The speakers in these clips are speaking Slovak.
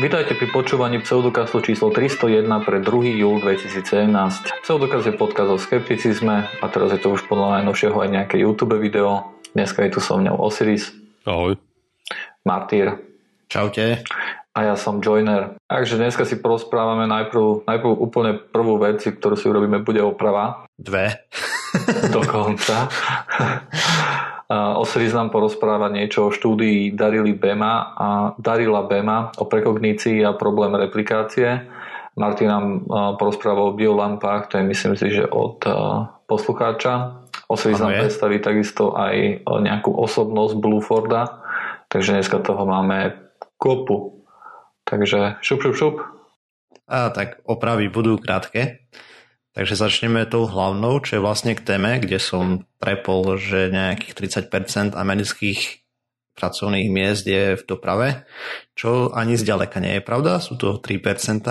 Vítajte pri počúvaní pseudokastu číslo 301 pre 2. júl 2017. Pseudokaz je podkaz o skepticizme a teraz je to už podľa najnovšieho aj nejaké YouTube video. Dneska je tu so mňou Osiris. Ahoj. Martýr. Čaute. A ja som Joiner. Takže dneska si porozprávame najprv, najprv úplne prvú vec, ktorú si urobíme, bude oprava. Dve. Dokonca. Osiris nám porozpráva niečo o štúdii Darili Bema a Darila Bema o prekognícii a problém replikácie. Martin nám porozpráva o biolampách, to je myslím si, že od poslucháča. Osiris nám predstaví takisto aj nejakú osobnosť Blueforda, takže dneska toho máme kopu. Takže šup, šup, šup. A tak opravy budú krátke. Takže začneme tou hlavnou, čo je vlastne k téme, kde som prepol, že nejakých 30% amerických pracovných miest je v doprave, čo ani zďaleka nie je pravda, sú to 3%.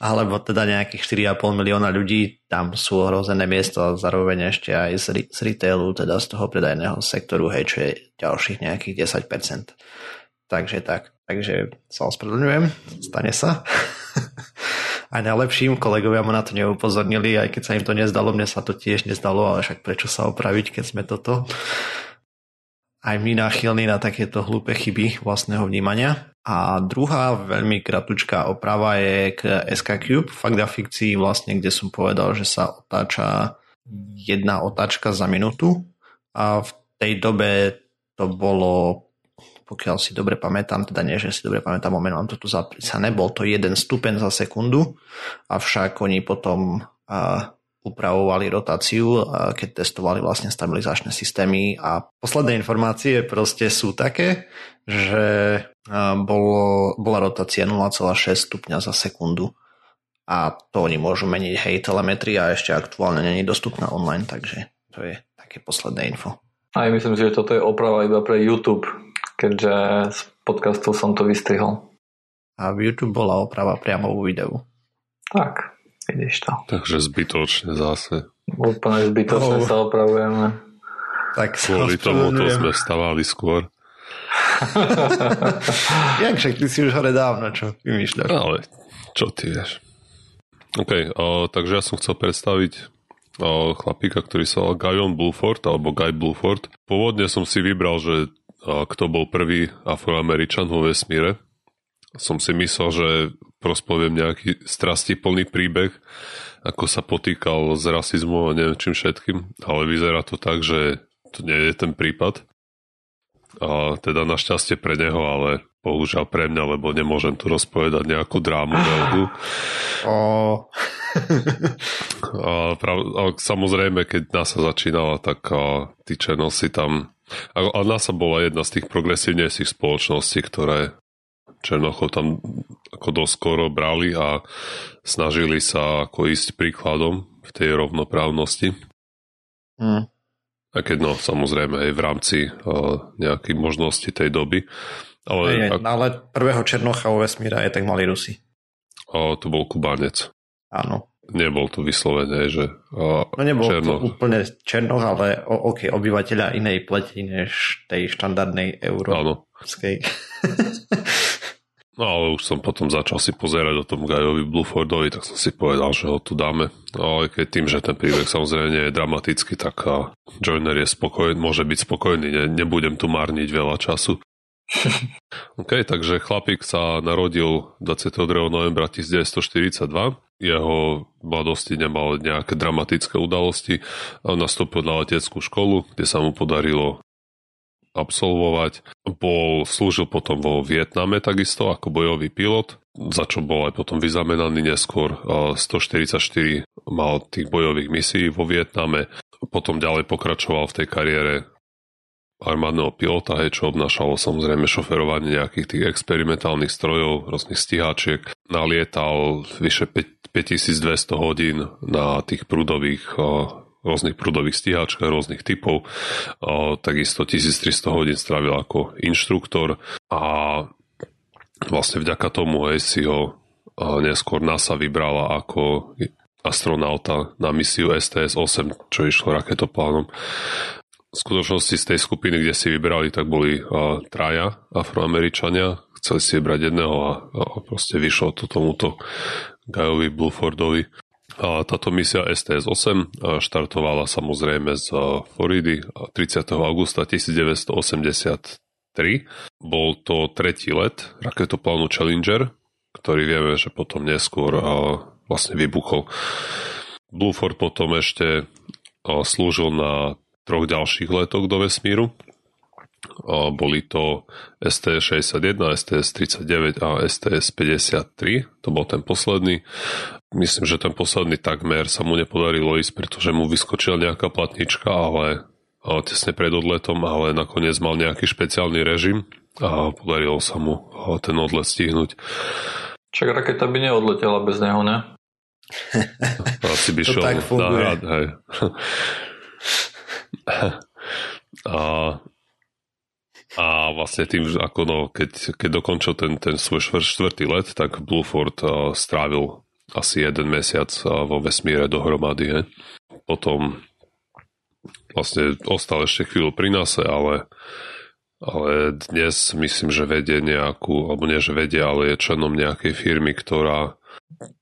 alebo teda nejakých 4,5 milióna ľudí, tam sú ohrozené miesta, zároveň ešte aj z, z retailu, teda z toho predajného sektoru, hej, čo je ďalších nejakých 10%. Takže tak, takže sa ospravedlňujem, stane sa. aj najlepším kolegovia ma na to neupozornili, aj keď sa im to nezdalo, mne sa to tiež nezdalo, ale však prečo sa opraviť, keď sme toto? Aj my náchylní na takéto hlúpe chyby vlastného vnímania. A druhá veľmi kratučká oprava je k SK Cube, fakt a fikcii vlastne, kde som povedal, že sa otáča jedna otáčka za minútu. A v tej dobe to bolo pokiaľ si dobre pamätám, teda nie, že si dobre pamätám, moment mám to tu zapísané, bol to jeden stupen za sekundu, avšak oni potom uh, upravovali rotáciu, keď testovali vlastne stabilizačné systémy a posledné informácie proste sú také, že bolo, bola rotácia 0,6 stupňa za sekundu a to oni môžu meniť, hej, telemetria ešte aktuálne není dostupná online, takže to je také posledné info. Aj myslím si, že toto je oprava iba pre YouTube, keďže z podcastu som to vystrihol. A v YouTube bola oprava priamo vo videu. Tak, vidíš to. Takže zbytočne zase. Úplne zbytočne oh. sa opravujeme. Tak Kvôli tomu to sme vstávali skôr. Jak však ty si už hore dávno, čo vymýšľaš? Ale čo ty vieš. OK, o, takže ja som chcel predstaviť o, chlapíka, ktorý sa volal Guyon Bluford, alebo Guy Bluford. Pôvodne som si vybral, že kto bol prvý afroameričan vo vesmíre. Som si myslel, že prospoviem nejaký strastiplný príbeh, ako sa potýkal s rasizmom a neviem čím všetkým, ale vyzerá to tak, že to nie je ten prípad. A teda našťastie pre neho, ale bohužiaľ pre mňa, lebo nemôžem tu rozpovedať nejakú drámu. Oh. a, prav, a samozrejme, keď NASA začínala, tak a, tí černosi tam a, a NASA bola jedna z tých progresívnejších spoločností, ktoré Černochov tam ako doskoro brali a snažili sa ako ísť príkladom v tej rovnoprávnosti. Mm. A keď no, samozrejme aj v rámci uh, nejakých možností tej doby. Ale, aj, ak... ale prvého Černocha vo vesmíra je tak mali Rusi. Uh, to bol Kubanec. Áno nebol to vyslovene, že uh, No nebol černoch. to úplne černoch, ale o, ok, obyvateľa inej pleti než tej štandardnej európskej. no ale už som potom začal si pozerať o tom Gajovi Bluefordovi, tak som si povedal, že ho tu dáme. No ale keď tým, že ten príbeh samozrejme je dramatický, tak uh, Joiner je spokojný, môže byť spokojný, ne, nebudem tu marniť veľa času. OK, takže chlapík sa narodil 22. novembra 1942 jeho mladosti nemal nejaké dramatické udalosti. Nastúpil na leteckú školu, kde sa mu podarilo absolvovať. Bol, slúžil potom vo Vietname takisto ako bojový pilot, za čo bol aj potom vyzamenaný neskôr. 144 mal tých bojových misií vo Vietname. Potom ďalej pokračoval v tej kariére armádneho pilota, hej, čo obnášalo samozrejme šoferovanie nejakých tých experimentálnych strojov, rôznych stíhačiek. Nalietal vyše 5, 5200 hodín na tých prúdových rôznych prúdových stíhačkách rôznych typov. Takisto 1300 hodín strávil ako inštruktor a vlastne vďaka tomu hej, si ho neskôr NASA vybrala ako astronauta na misiu STS-8, čo išlo raketoplánom v skutočnosti z tej skupiny, kde si vybrali, tak boli uh, traja afroameričania, chceli si brať jedného a, a proste vyšlo to tomuto Gajovi Bluefordovi. A táto misia STS-8 štartovala samozrejme z Floridy 30. augusta 1983. Bol to tretí let raketoplánu Challenger, ktorý vieme, že potom neskôr vlastne vybuchol. Blueford potom ešte slúžil na troch ďalších letoch do vesmíru. Boli to STS-61, STS-39 a STS-53. To bol ten posledný. Myslím, že ten posledný takmer sa mu nepodarilo ísť, pretože mu vyskočila nejaká platnička, ale tesne pred odletom, ale nakoniec mal nejaký špeciálny režim a podarilo sa mu ten odlet stihnúť. Čak raketa by neodletela bez neho, ne? Asi by šiel na hrad, hej. A, a vlastne tým, ako no, keď, keď dokončil ten, ten svoj štvr, štvrtý let, tak Blueford uh, strávil asi jeden mesiac uh, vo vesmíre dohromady. He. Potom vlastne ostal ešte chvíľu pri nase, ale ale dnes myslím, že vedie nejakú, alebo nie, že vedie, ale je členom nejakej firmy, ktorá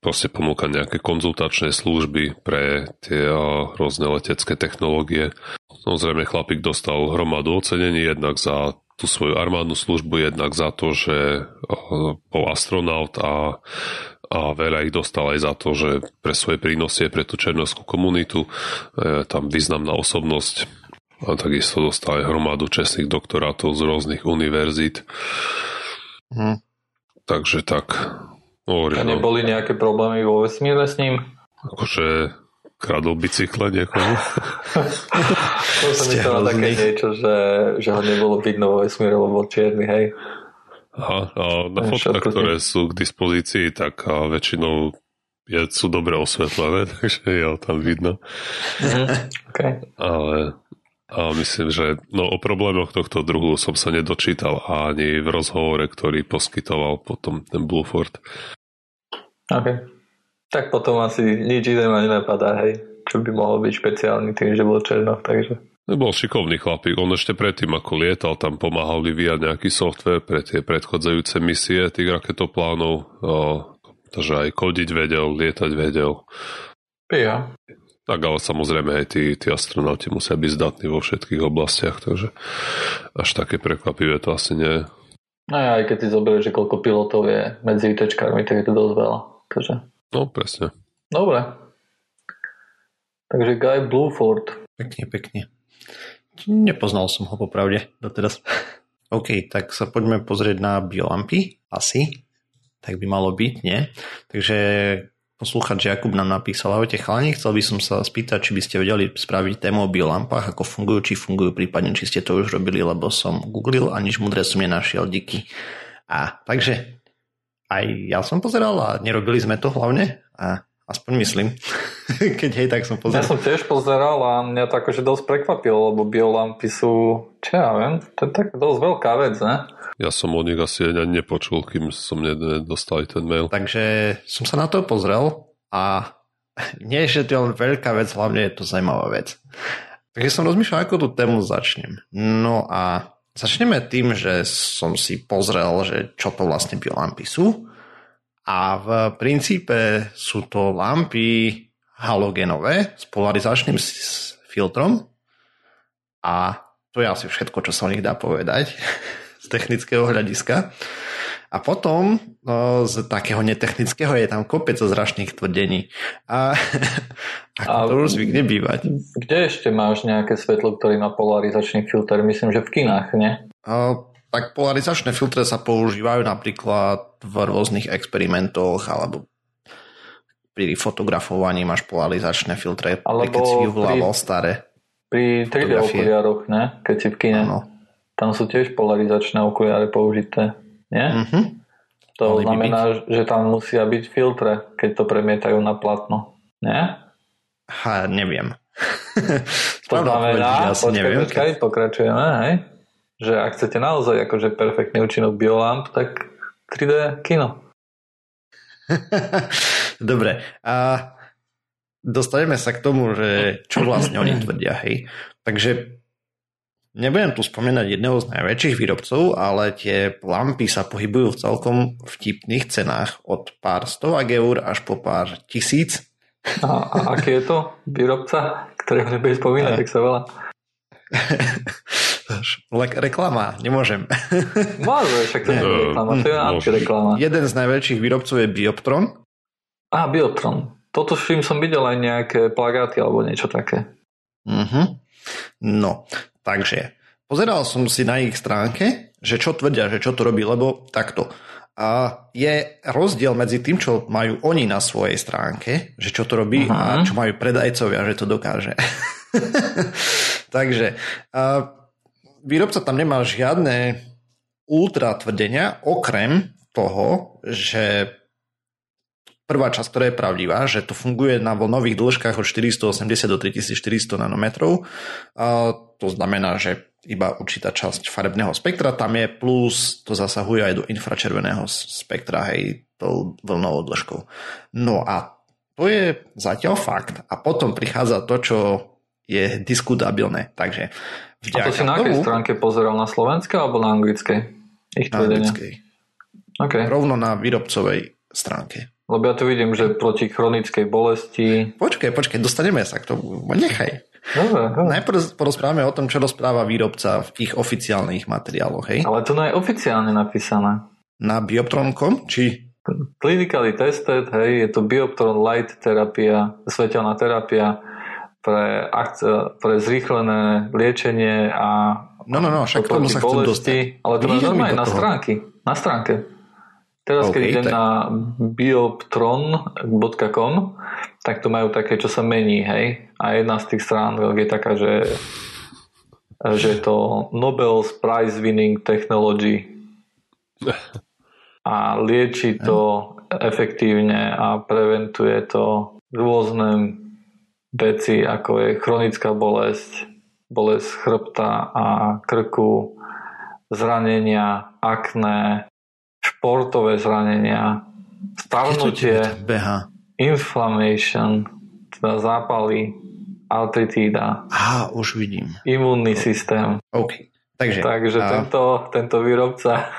proste ponúka nejaké konzultačné služby pre tie rôzne letecké technológie. Samozrejme, chlapík dostal hromadu ocenení jednak za tú svoju armádnu službu, jednak za to, že bol astronaut a, a veľa ich dostal aj za to, že pre svoje prínosy pre tú černovskú komunitu je tam významná osobnosť a takisto dostal aj hromadu čestných doktorátov z rôznych univerzít. Hm. Takže tak. Hovorím, a no. neboli nejaké problémy vo vesmíre s ním? Akože kradol bicykle niekomu? to som myslel také niečo, že, že ho nebolo vidno vo vesmíre, lebo bol čierny, hej. Aha, a na fotkách, ktoré sú k dispozícii, tak a väčšinou je, sú dobre osvetlené, takže je ho tam vidno. Mhm, okay. Ale a myslím, že no, o problémoch tohto druhu som sa nedočítal ani v rozhovore, ktorý poskytoval potom ten Blueford. OK. Tak potom asi nič iné ma nenapadá, hej. Čo by mohol byť špeciálny tým, že bol Černoch, takže... Bol šikovný chlapík. On ešte predtým, ako lietal, tam pomáhal vyvíjať nejaký software pre tie predchádzajúce misie tých raketoplánov. O, takže aj kodiť vedel, lietať vedel. Ja. Tak ale samozrejme aj tí, tí astronauti musia byť zdatní vo všetkých oblastiach, takže až také prekvapivé to asi nie je. No aj keď si zoberieš, že koľko pilotov je medzi ITčkármi, tak je to dosť veľa. Takže... No presne. Dobre. Takže Guy Bluford. Pekne, pekne. Nepoznal som ho popravde doteraz. OK, tak sa poďme pozrieť na biolampy. Asi. Tak by malo byť, nie? Takže Poslúchač Jakub nám napísal, ahojte chalani, chcel by som sa spýtať, či by ste vedeli spraviť tému o biolampách, ako fungujú, či fungujú, prípadne či ste to už robili, lebo som googlil a nič mudré som nenašiel, díky. A takže aj ja som pozeral a nerobili sme to hlavne a aspoň myslím, keď hej, tak som pozeral. Ja som tiež pozeral a mňa to akože dosť prekvapilo, lebo biolampy sú, čo ja viem, to je tak dosť veľká vec, ne? Ja som o nich asi ani nepočul, kým som nedostal ten mail. Takže som sa na to pozrel a nie, že to je len veľká vec, hlavne je to zaujímavá vec. Takže som rozmýšľal, ako tú tému začnem. No a začneme tým, že som si pozrel, že čo to vlastne biolampy sú. A v princípe sú to lampy halogenové s polarizačným filtrom. A to je asi všetko, čo sa o nich dá povedať technického hľadiska. A potom no, z takého netechnického je tam kopec zračných tvrdení. A ako a to už zvykne bývať. Kde ešte máš nejaké svetlo, ktorý má polarizačný filter? Myslím, že v kinách, nie? A, tak polarizačné filtre sa používajú napríklad v rôznych experimentoch alebo pri fotografovaní máš polarizačné filtre, alebo keď si vyvolával staré Pri 3D okuliároch, ne? Keď si v kine. Ano tam sú tiež polarizačné okuliare použité, nie? Mm-hmm. To Mali znamená, že tam musia byť filtre, keď to premietajú na platno, nie? Ha, neviem. to znamená, počkaj, neviem, počkaj, keď... pokračujeme, hej? že ak chcete naozaj akože perfektný účinok biolamp, tak 3D kino. Dobre, a dostaneme sa k tomu, že čo vlastne oni tvrdia, hej. Takže Nebudem tu spomínať jedného z najväčších výrobcov, ale tie lampy sa pohybujú v celkom vtipných cenách od pár stovák eur až po pár tisíc. A, a aký je to výrobca, ktorého nebudeš spomínať, tak sa veľa. reklama, nemôžem. Môže, však to je reklama, to je reklama. Jeden z najväčších výrobcov je Bioptron. Á, Bioptron. Toto všim som videl aj nejaké plagáty alebo niečo také. Uh-huh. No, Takže pozeral som si na ich stránke, že čo tvrdia, že čo to robí, lebo takto. A je rozdiel medzi tým, čo majú oni na svojej stránke, že čo to robí uh-huh. a čo majú predajcovia, že to dokáže. Takže a výrobca tam nemá žiadne ultra tvrdenia, okrem toho, že prvá časť, ktorá je pravdivá, že to funguje na vlnových dĺžkach od 480 do 3400 nanometrov. A to znamená, že iba určitá časť farebného spektra tam je, plus to zasahuje aj do infračerveného spektra, hej, tou vlnovou dĺžkou. No a to je zatiaľ fakt. A potom prichádza to, čo je diskutabilné. Takže a to si na akej tomu, stránke pozeral? Na slovenskej alebo na anglickej? Ich na anglickej. Okay. Rovno na výrobcovej stránke. Lebo ja tu vidím, že proti chronickej bolesti... Počkaj, počkaj, dostaneme sa k tomu. Nechaj. Dobre, dobre. Najprv porozprávame o tom, čo rozpráva výrobca v ich oficiálnych materiáloch. Hej? Ale to je oficiálne napísané. Na bioptron.com? Či? Clinically tested, hej, je to bioptron light terapia, svetelná terapia pre, akce, pre zrýchlené liečenie a No, no, no, však k tomu sa chcem dostať. Ale to je normálne na stránky. Na stránke. Teraz, okay, keď idem tak... na bioptron.com, tak to majú také, čo sa mení, hej. A jedna z tých strán je taká, že, že je to Nobel's Prize Winning Technology. A lieči to efektívne a preventuje to rôzne veci, ako je chronická bolesť, bolesť chrbta a krku, zranenia, akné, športové zranenia, starnutie, inflammation, teda zápaly, artritída. Á, už vidím. Imunný systém. OK. Takže, Takže a... tento, tento výrobca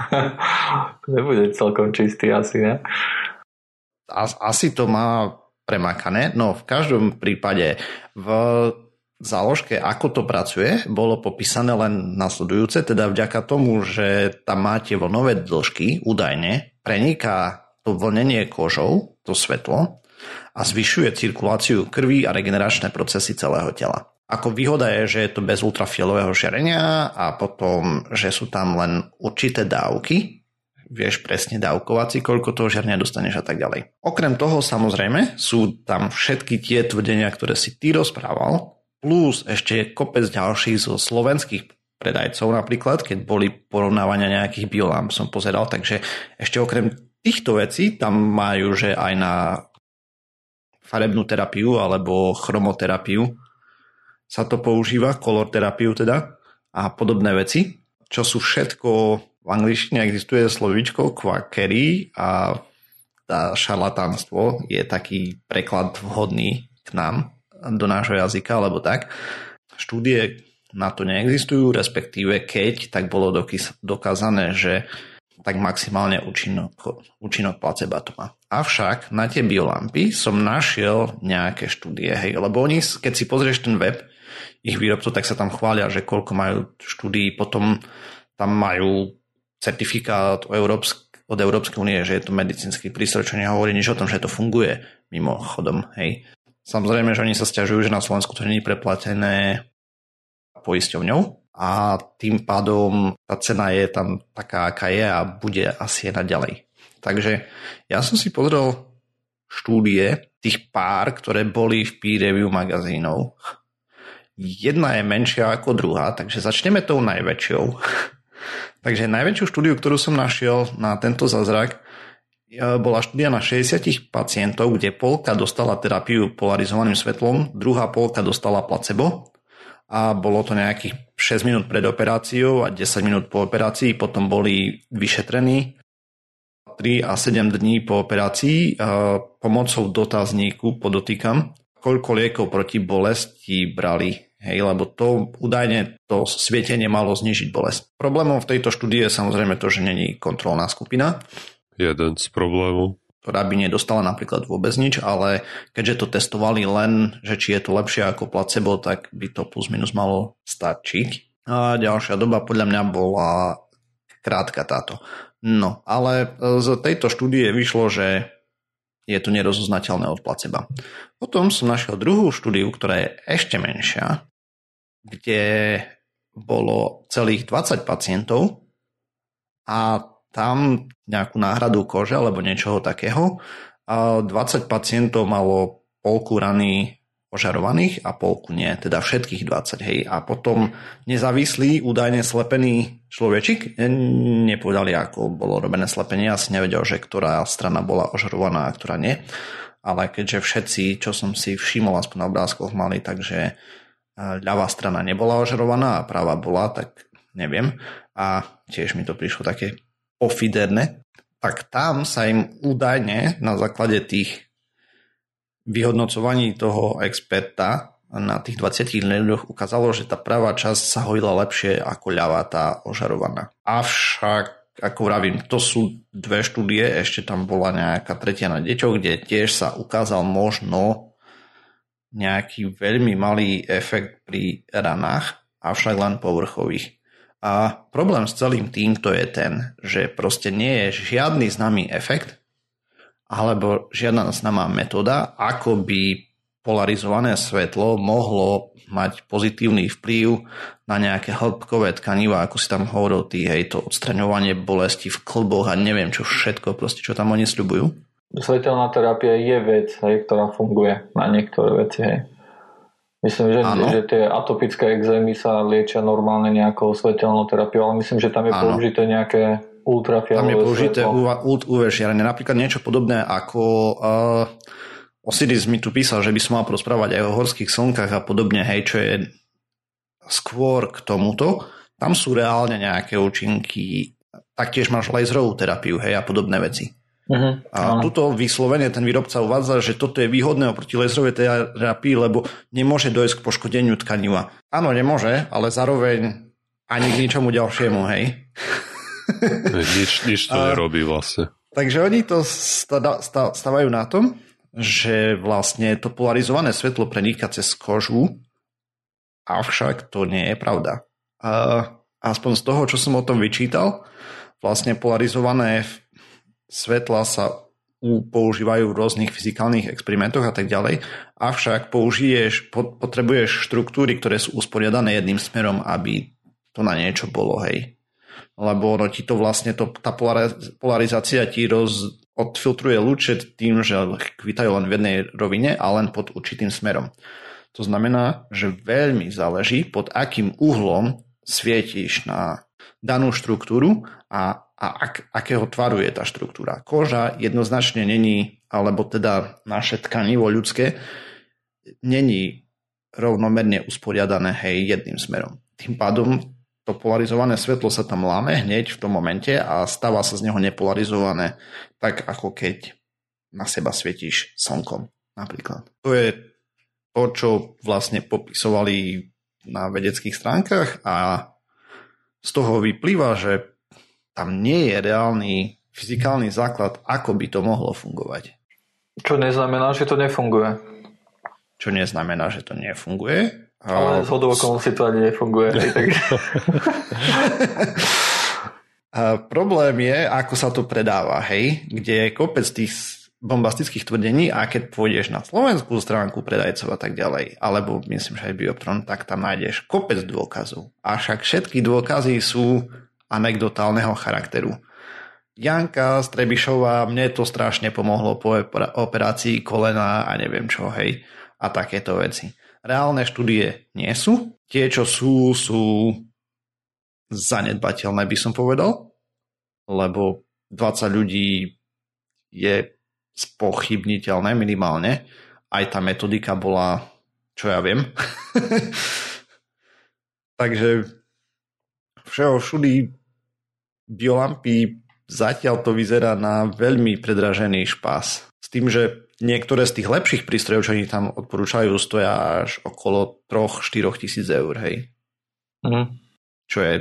nebude celkom čistý asi, ne? Asi to má premakané, no v každom prípade v záložke, ako to pracuje, bolo popísané len nasledujúce, teda vďaka tomu, že tam máte vlnové dĺžky, údajne, preniká to vlnenie kožou, to svetlo, a zvyšuje cirkuláciu krvi a regeneračné procesy celého tela. Ako výhoda je, že je to bez ultrafialového žiarenia a potom, že sú tam len určité dávky, vieš presne dávkovať si, koľko toho žiarenia dostaneš a tak ďalej. Okrem toho samozrejme sú tam všetky tie tvrdenia, ktoré si ty rozprával, plus ešte kopec ďalších zo slovenských predajcov napríklad, keď boli porovnávania nejakých biolamp som pozeral, takže ešte okrem týchto vecí tam majú, že aj na farebnú terapiu alebo chromoterapiu sa to používa, color terapiu teda a podobné veci, čo sú všetko v angličtine existuje slovíčko quackery a tá šarlatánstvo je taký preklad vhodný k nám do nášho jazyka alebo tak. Štúdie na to neexistujú, respektíve keď, tak bolo dokázané, že tak maximálne účinok, účinok placebo to má. Avšak na tie biolampy som našiel nejaké štúdie, hej, lebo oni, keď si pozrieš ten web ich výrobcov, tak sa tam chvália, že koľko majú štúdií, potom tam majú certifikát od, Európsk- od Európskej únie, že je to medicínsky prístroj, čo nehovorí nič o tom, že to funguje mimochodom, hej. Samozrejme, že oni sa stiažujú, že na Slovensku to nie je preplatené poisťovňou a tým pádom tá cena je tam taká, aká je a bude asi aj naďalej. Takže ja som si pozrel štúdie tých pár, ktoré boli v peer review magazínov. Jedna je menšia ako druhá, takže začneme tou najväčšou. takže najväčšiu štúdiu, ktorú som našiel na tento zázrak, bola štúdia na 60 pacientov, kde polka dostala terapiu polarizovaným svetlom, druhá polka dostala placebo a bolo to nejakých 6 minút pred operáciou a 10 minút po operácii, potom boli vyšetrení 3 a 7 dní po operácii pomocou dotazníku podotýkam, koľko liekov proti bolesti brali Hej, lebo to údajne to svietenie malo znižiť bolesť. Problémom v tejto štúdii je samozrejme to, že není kontrolná skupina. Jeden z problémov. Ktorá by nedostala napríklad vôbec nič, ale keďže to testovali len, že či je to lepšie ako placebo, tak by to plus minus malo stačiť. A ďalšia doba podľa mňa bola krátka táto. No, ale z tejto štúdie vyšlo, že je to nerozoznateľné od placeba. Potom som našiel druhú štúdiu, ktorá je ešte menšia, kde bolo celých 20 pacientov a tam nejakú náhradu kože alebo niečoho takého. A 20 pacientov malo polku rany ožarovaných a polku nie, teda všetkých 20, hej. A potom nezávislý, údajne slepený človečik, nepovedali, ako bolo robené slepenie, asi nevedel, že ktorá strana bola ožarovaná a ktorá nie. Ale keďže všetci, čo som si všimol aspoň na obrázkoch, mali, takže ľavá strana nebola ožarovaná a práva bola, tak neviem. A tiež mi to prišlo také pofiderné. Tak tam sa im údajne na základe tých vyhodnocovaní toho experta na tých 20 ľuďoch ukázalo, že tá pravá časť sa hojila lepšie ako ľavá tá ožarovaná. Avšak, ako vravím, to sú dve štúdie, ešte tam bola nejaká tretia na deťoch, kde tiež sa ukázal možno nejaký veľmi malý efekt pri ranách, avšak len povrchových. A problém s celým týmto je ten, že proste nie je žiadny známy efekt alebo žiadna známa metóda, ako by polarizované svetlo mohlo mať pozitívny vplyv na nejaké hĺbkové tkaniva, ako si tam hovoril ty, hej, to odstraňovanie bolesti v klboch a neviem čo všetko, proste čo tam oni sľubujú svetelná terapia je vec, hej, ktorá funguje na niektoré veci. Hej. Myslím, že, že tie atopické exémy sa liečia normálne nejakou svetelnou terapiou, ale myslím, že tam je ano. použité nejaké ultrafialové Tam je použité UV žiarenie. Napríklad niečo podobné ako uh, Osiris mi tu písal, že by som mal prosprávať aj o horských slnkách a podobne, hej, čo je skôr k tomuto. Tam sú reálne nejaké účinky. Taktiež máš laserovú terapiu, hej, a podobné veci. Uh-huh. A tuto vyslovene ten výrobca uvádza, že toto je výhodné oproti laserovej terapii, lebo nemôže dojsť k poškodeniu tkaniva. Áno, nemôže, ale zároveň ani k ničomu ďalšiemu, hej. nič, nič to a, nerobí vlastne. Takže oni to stavajú na tom, že vlastne to polarizované svetlo preniká cez kožu, avšak to nie je pravda. A aspoň z toho, čo som o tom vyčítal, vlastne polarizované svetla sa používajú v rôznych fyzikálnych experimentoch a tak ďalej, avšak použiješ, potrebuješ štruktúry, ktoré sú usporiadané jedným smerom, aby to na niečo bolo, hej. Lebo ono ti to vlastne, to, tá polarizácia ti roz, odfiltruje lúče tým, že kvítajú len v jednej rovine a len pod určitým smerom. To znamená, že veľmi záleží, pod akým uhlom svietíš na danú štruktúru a a ak, akého tvaru je tá štruktúra. Koža jednoznačne není, alebo teda naše tkanivo ľudské, není rovnomerne usporiadané hej jedným smerom. Tým pádom to polarizované svetlo sa tam láme hneď v tom momente a stáva sa z neho nepolarizované, tak ako keď na seba svietíš slnkom napríklad. To je to, čo vlastne popisovali na vedeckých stránkach a z toho vyplýva, že tam nie je reálny fyzikálny základ, ako by to mohlo fungovať. Čo neznamená, že to nefunguje. Čo neznamená, že to nefunguje. Ale z hodou okolností to ani nefunguje. A problém je, ako sa to predáva, hej, kde je kopec tých bombastických tvrdení a keď pôjdeš na slovenskú stránku predajcov a tak ďalej, alebo myslím, že aj Bioptron, tak tam nájdeš kopec dôkazov. Avšak všetky dôkazy sú anekdotálneho charakteru. Janka Strebišová, mne to strašne pomohlo po operácii kolena a neviem čo, hej, a takéto veci. Reálne štúdie nie sú. Tie, čo sú, sú zanedbateľné, by som povedal, lebo 20 ľudí je spochybniteľné minimálne. Aj tá metodika bola, čo ja viem. Takže všeho všudy biolampy zatiaľ to vyzerá na veľmi predražený špás. S tým, že niektoré z tých lepších prístrojov, čo oni tam odporúčajú, stoja až okolo 3-4 tisíc eur, hej. Mm. Čo je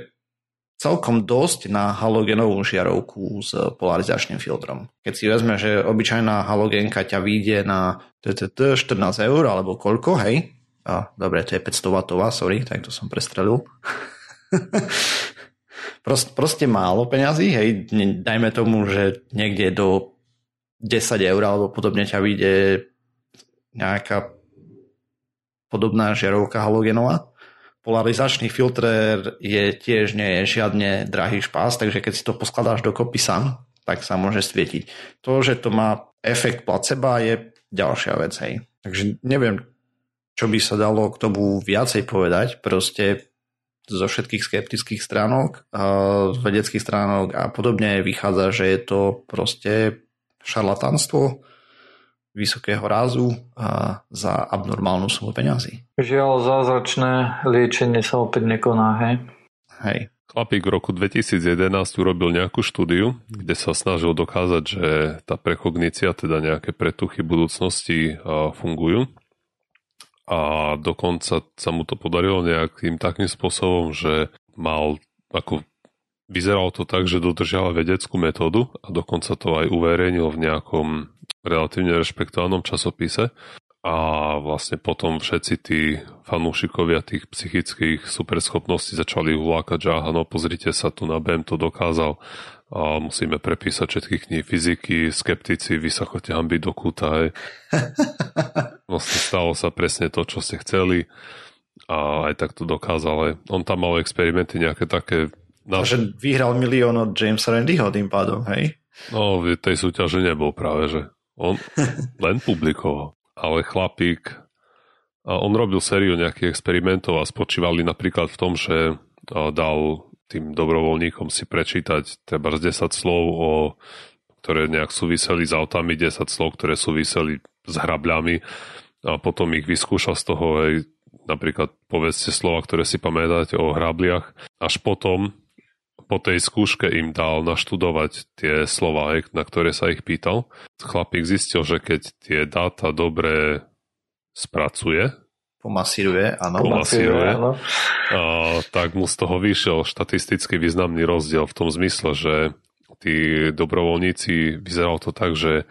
celkom dosť na halogenovú žiarovku s polarizačným filtrom. Keď si vezme, že obyčajná halogénka ťa vyjde na 14 eur alebo koľko, hej? A, dobre, to je 500 W, sorry, tak to som prestrelil. proste, proste málo peňazí, hej, dajme tomu, že niekde do 10 eur alebo podobne ťa vyjde nejaká podobná žiarovka halogenová polarizačný filtr je tiež nie je žiadne drahý špás, takže keď si to poskladáš do kopy sám, tak sa môže svietiť. To, že to má efekt placebo je ďalšia vec, hej. Takže neviem, čo by sa dalo k tomu viacej povedať, proste zo všetkých skeptických stránok, z vedeckých stránok a podobne vychádza, že je to proste šarlatánstvo, vysokého rázu a za abnormálnu sumu peňazí. Žiaľ, zázračné liečenie sa opäť nekoná, hej? Hej. Chlapík v roku 2011 urobil nejakú štúdiu, kde sa snažil dokázať, že tá prekognícia, teda nejaké pretuchy budúcnosti fungujú. A dokonca sa mu to podarilo nejakým takým spôsobom, že mal ako Vyzeralo to tak, že dodržiava vedeckú metódu a dokonca to aj uverejnil v nejakom relatívne rešpektovanom časopise a vlastne potom všetci tí fanúšikovia tých psychických superschopností začali ulákať, že aha, no pozrite sa, tu na BEM to dokázal a musíme prepísať všetky knihy fyziky, skeptici, vy sa chodte hambiť do kúta. Hej. Vlastne stalo sa presne to, čo ste chceli a aj tak to dokázal. On tam mal experimenty nejaké také... Na... Že vyhral milión od Jamesa Randyho tým pádom, hej? No, v tej súťaži nebol práve, že on len publikoval. Ale chlapík, a on robil sériu nejakých experimentov a spočívali napríklad v tom, že dal tým dobrovoľníkom si prečítať treba z 10 slov, o, ktoré nejak súviseli s autami, 10 slov, ktoré súviseli s hrabľami a potom ich vyskúšal z toho aj napríklad povedzte slova, ktoré si pamätáte o hrabliach. Až potom po tej skúške im dal naštudovať tie slova, na ktoré sa ich pýtal. Chlapík zistil, že keď tie dáta dobre spracuje, pomasíruje, áno. Pomasíruje, áno. A, tak mu z toho vyšiel štatisticky významný rozdiel v tom zmysle, že tí dobrovoľníci, vyzeralo to tak, že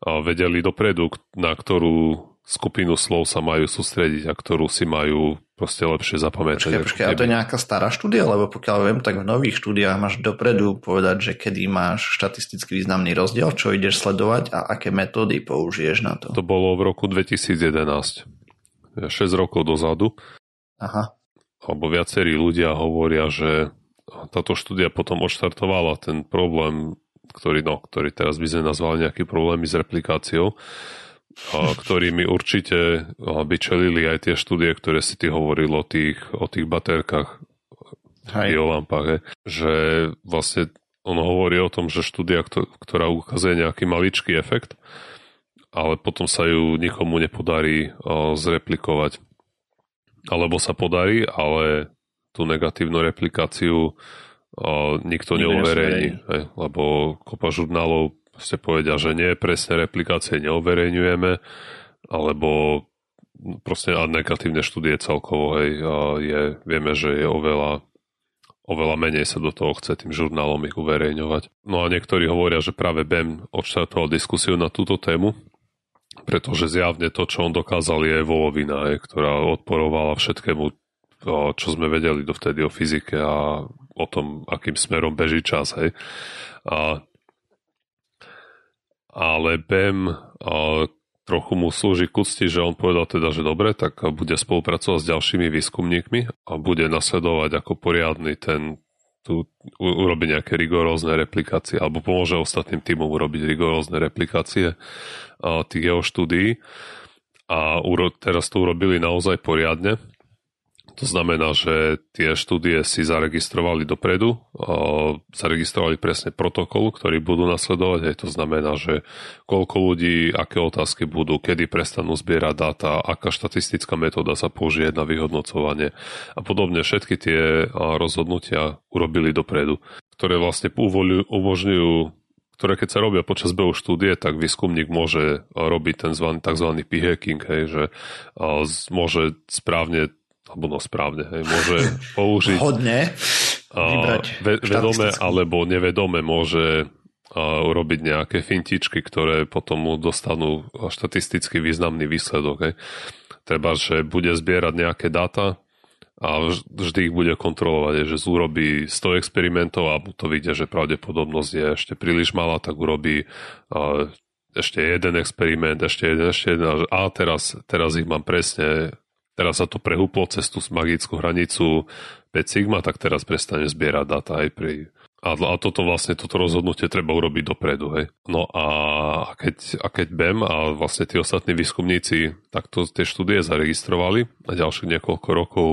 vedeli dopredu, na ktorú skupinu slov sa majú sústrediť a ktorú si majú proste lepšie zapamätať. Počkej, počkej, a to je nejaká stará štúdia, lebo pokiaľ viem, tak v nových štúdiách máš dopredu povedať, že kedy máš štatisticky významný rozdiel, čo ideš sledovať a aké metódy použiješ na to. To bolo v roku 2011. 6 rokov dozadu. Aha. Alebo viacerí ľudia hovoria, že táto štúdia potom odštartovala ten problém, ktorý, no, ktorý teraz by sme nazvali nejaký problémy s replikáciou, ktorými určite by čelili aj tie štúdie, ktoré si ty hovoril o tých, o tých baterkách Hej. o lampách, he. že vlastne on hovorí o tom, že štúdia, ktorá ukazuje nejaký maličký efekt, ale potom sa ju nikomu nepodarí zreplikovať. Alebo sa podarí, ale tú negatívnu replikáciu nikto neuverejní, lebo kopa žurnálov ste povedia, že nie, presne replikácie neoverejňujeme, alebo proste a negatívne štúdie celkovo, hej, je, vieme, že je oveľa oveľa menej sa do toho chce tým žurnálom ich uverejňovať. No a niektorí hovoria, že práve BEM odštartoval diskusiu na túto tému, pretože zjavne to, čo on dokázal, je volovina, hej, ktorá odporovala všetkému, čo sme vedeli dovtedy o fyzike a o tom, akým smerom beží čas. Hej. A ale BEM trochu mu slúži k úcti, že on povedal teda, že dobre, tak bude spolupracovať s ďalšími výskumníkmi a bude nasledovať ako poriadny ten tu urobiť nejaké rigorózne replikácie alebo pomôže ostatným týmom urobiť rigorózne replikácie tých jeho štúdií. A teraz to urobili naozaj poriadne to znamená, že tie štúdie si zaregistrovali dopredu, zaregistrovali presne protokol, ktorý budú nasledovať. Aj to znamená, že koľko ľudí, aké otázky budú, kedy prestanú zbierať dáta, aká štatistická metóda sa použije na vyhodnocovanie a podobne. Všetky tie rozhodnutia urobili dopredu, ktoré vlastne umožňujú ktoré keď sa robia počas behu štúdie, tak výskumník môže robiť ten tzv. p-hacking, hej, že môže správne alebo no správne, hej, môže použiť Hodne vybrať ve, vedome alebo nevedome môže urobiť nejaké fintičky, ktoré potom mu dostanú štatisticky významný výsledok. Hej. Treba, že bude zbierať nejaké dáta, a vždy ich bude kontrolovať, že urobí 100 experimentov a to vidie, že pravdepodobnosť je ešte príliš malá, tak urobí ešte jeden experiment, ešte jeden, ešte jeden a teraz, teraz ich mám presne, teraz sa to prehúplo cez tú magickú hranicu 5 sigma, tak teraz prestane zbierať dáta aj pri a, a toto vlastne, toto rozhodnutie treba urobiť dopredu, hej. No a, keď, a keď BEM a vlastne tí ostatní výskumníci takto tie štúdie zaregistrovali a ďalších niekoľko rokov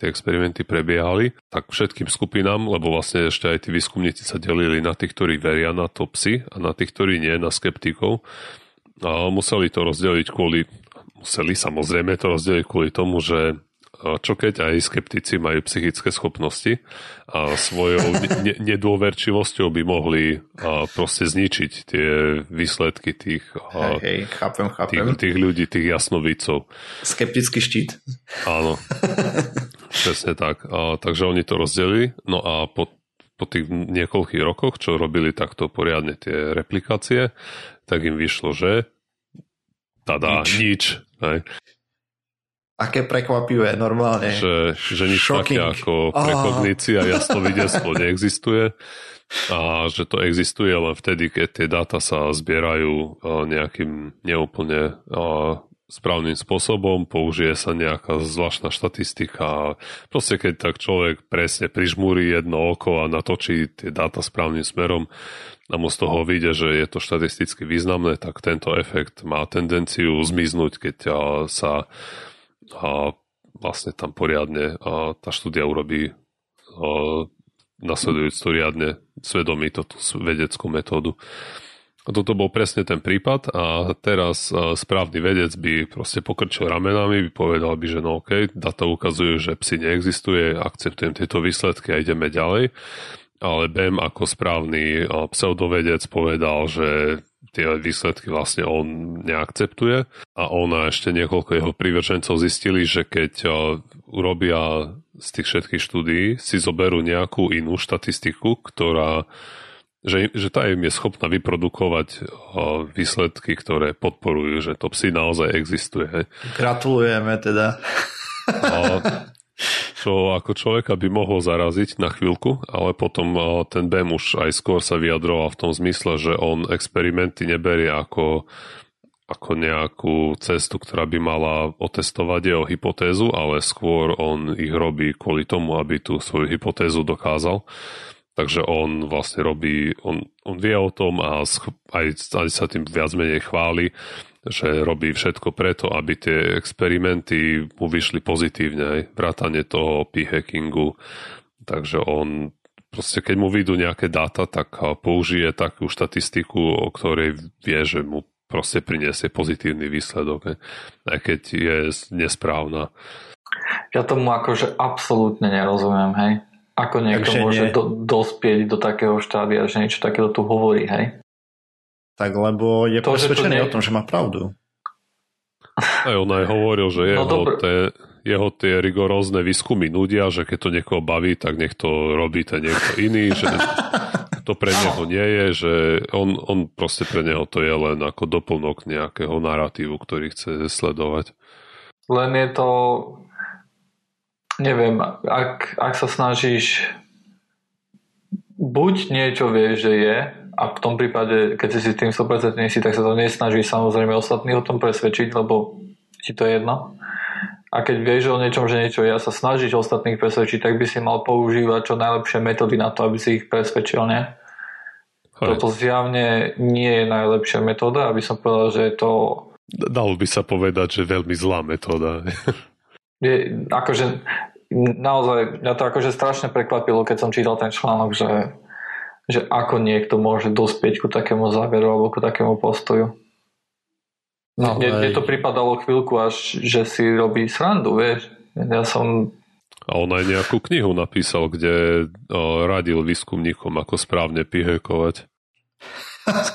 tie experimenty prebiehali, tak všetkým skupinám, lebo vlastne ešte aj tí výskumníci sa delili na tých, ktorí veria na to psy a na tých, ktorí nie, na skeptikov. A museli to rozdeliť kvôli, museli samozrejme to rozdeliť kvôli tomu, že čo keď aj skeptici majú psychické schopnosti a svojou ne- nedôverčivosťou by mohli a proste zničiť tie výsledky tých, hej, hej, chápem, chápem. tých, tých ľudí, tých jasnovícov. Skeptický štít. Áno. Presne tak. A, takže oni to rozdelili. No a po, po tých niekoľkých rokoch, čo robili takto poriadne tie replikácie, tak im vyšlo, že tada, nič. nič hej. Aké prekvapivé, normálne. Že, že nič Shocking. také ako prekognícia, jasnovidenstvo neexistuje a že to existuje len vtedy, keď tie dáta sa zbierajú nejakým neúplne správnym spôsobom, použije sa nejaká zvláštna štatistika. Proste keď tak človek presne prižmúri jedno oko a natočí tie dáta správnym smerom a mu z toho vyjde, že je to štatisticky významné, tak tento efekt má tendenciu zmiznúť, keď sa a vlastne tam poriadne tá štúdia urobí nasledujúc to riadne svedomí toto vedeckú metódu. A toto bol presne ten prípad a teraz správny vedec by proste pokrčil ramenami, by povedal by, že no ok, data ukazujú, že psi neexistuje, akceptujem tieto výsledky a ideme ďalej. Ale BEM ako správny pseudovedec povedal, že tie výsledky vlastne on neakceptuje a on a ešte niekoľko jeho prívržencov zistili, že keď urobia z tých všetkých štúdií, si zoberú nejakú inú štatistiku, ktorá že, že tá im je schopná vyprodukovať výsledky, ktoré podporujú, že to psi naozaj existuje. Gratulujeme teda. A, čo ako človeka by mohlo zaraziť na chvíľku, ale potom ten BEM už aj skôr sa vyjadroval v tom zmysle, že on experimenty neberie ako ako nejakú cestu, ktorá by mala otestovať jeho hypotézu, ale skôr on ich robí kvôli tomu, aby tú svoju hypotézu dokázal. Takže on vlastne robí, on, on vie o tom a aj, aj sa tým viac menej chváli, že robí všetko preto, aby tie experimenty mu vyšli pozitívne, aj vrátanie toho p-hackingu. Takže on proste keď mu vyjdú nejaké dáta, tak použije takú štatistiku, o ktorej vie, že mu proste priniesie pozitívny výsledok, aj keď je nesprávna. Ja tomu akože absolútne nerozumiem, hej. Ako niekto Takže môže do, dospieť do takého štádia, že niečo takéto tu hovorí, hej? Tak lebo je to, presvedčený nie... o tom, že má pravdu. Aj on aj hovoril, že jeho, no, tie, jeho tie rigorózne výskumy nudia, že keď to niekoho baví, tak nech to robí ten niekto iný, že to pre neho nie je, že on, on proste pre neho to je len ako doplnok nejakého narratívu, ktorý chce sledovať. Len je to neviem, ak, ak sa snažíš buď niečo vieš, že je a v tom prípade, keď si tým 100% si, tak sa to nesnaží samozrejme ostatní o tom presvedčiť, lebo ti to je jedno. A keď vieš o niečom, že niečo je a sa snažíš ostatných presvedčiť, tak by si mal používať čo najlepšie metódy na to, aby si ich presvedčil, nie? Hej. Toto zjavne nie je najlepšia metóda, aby som povedal, že je to... Dalo by sa povedať, že veľmi zlá metóda. je, akože naozaj, mňa to akože strašne prekvapilo, keď som čítal ten článok, že, že ako niekto môže dospieť ku takému záveru alebo ku takému postoju. No, mne, mne to pripadalo chvíľku až, že si robí srandu, vieš. Ja som... A on aj nejakú knihu napísal, kde o, radil výskumníkom, ako správne pihekovať.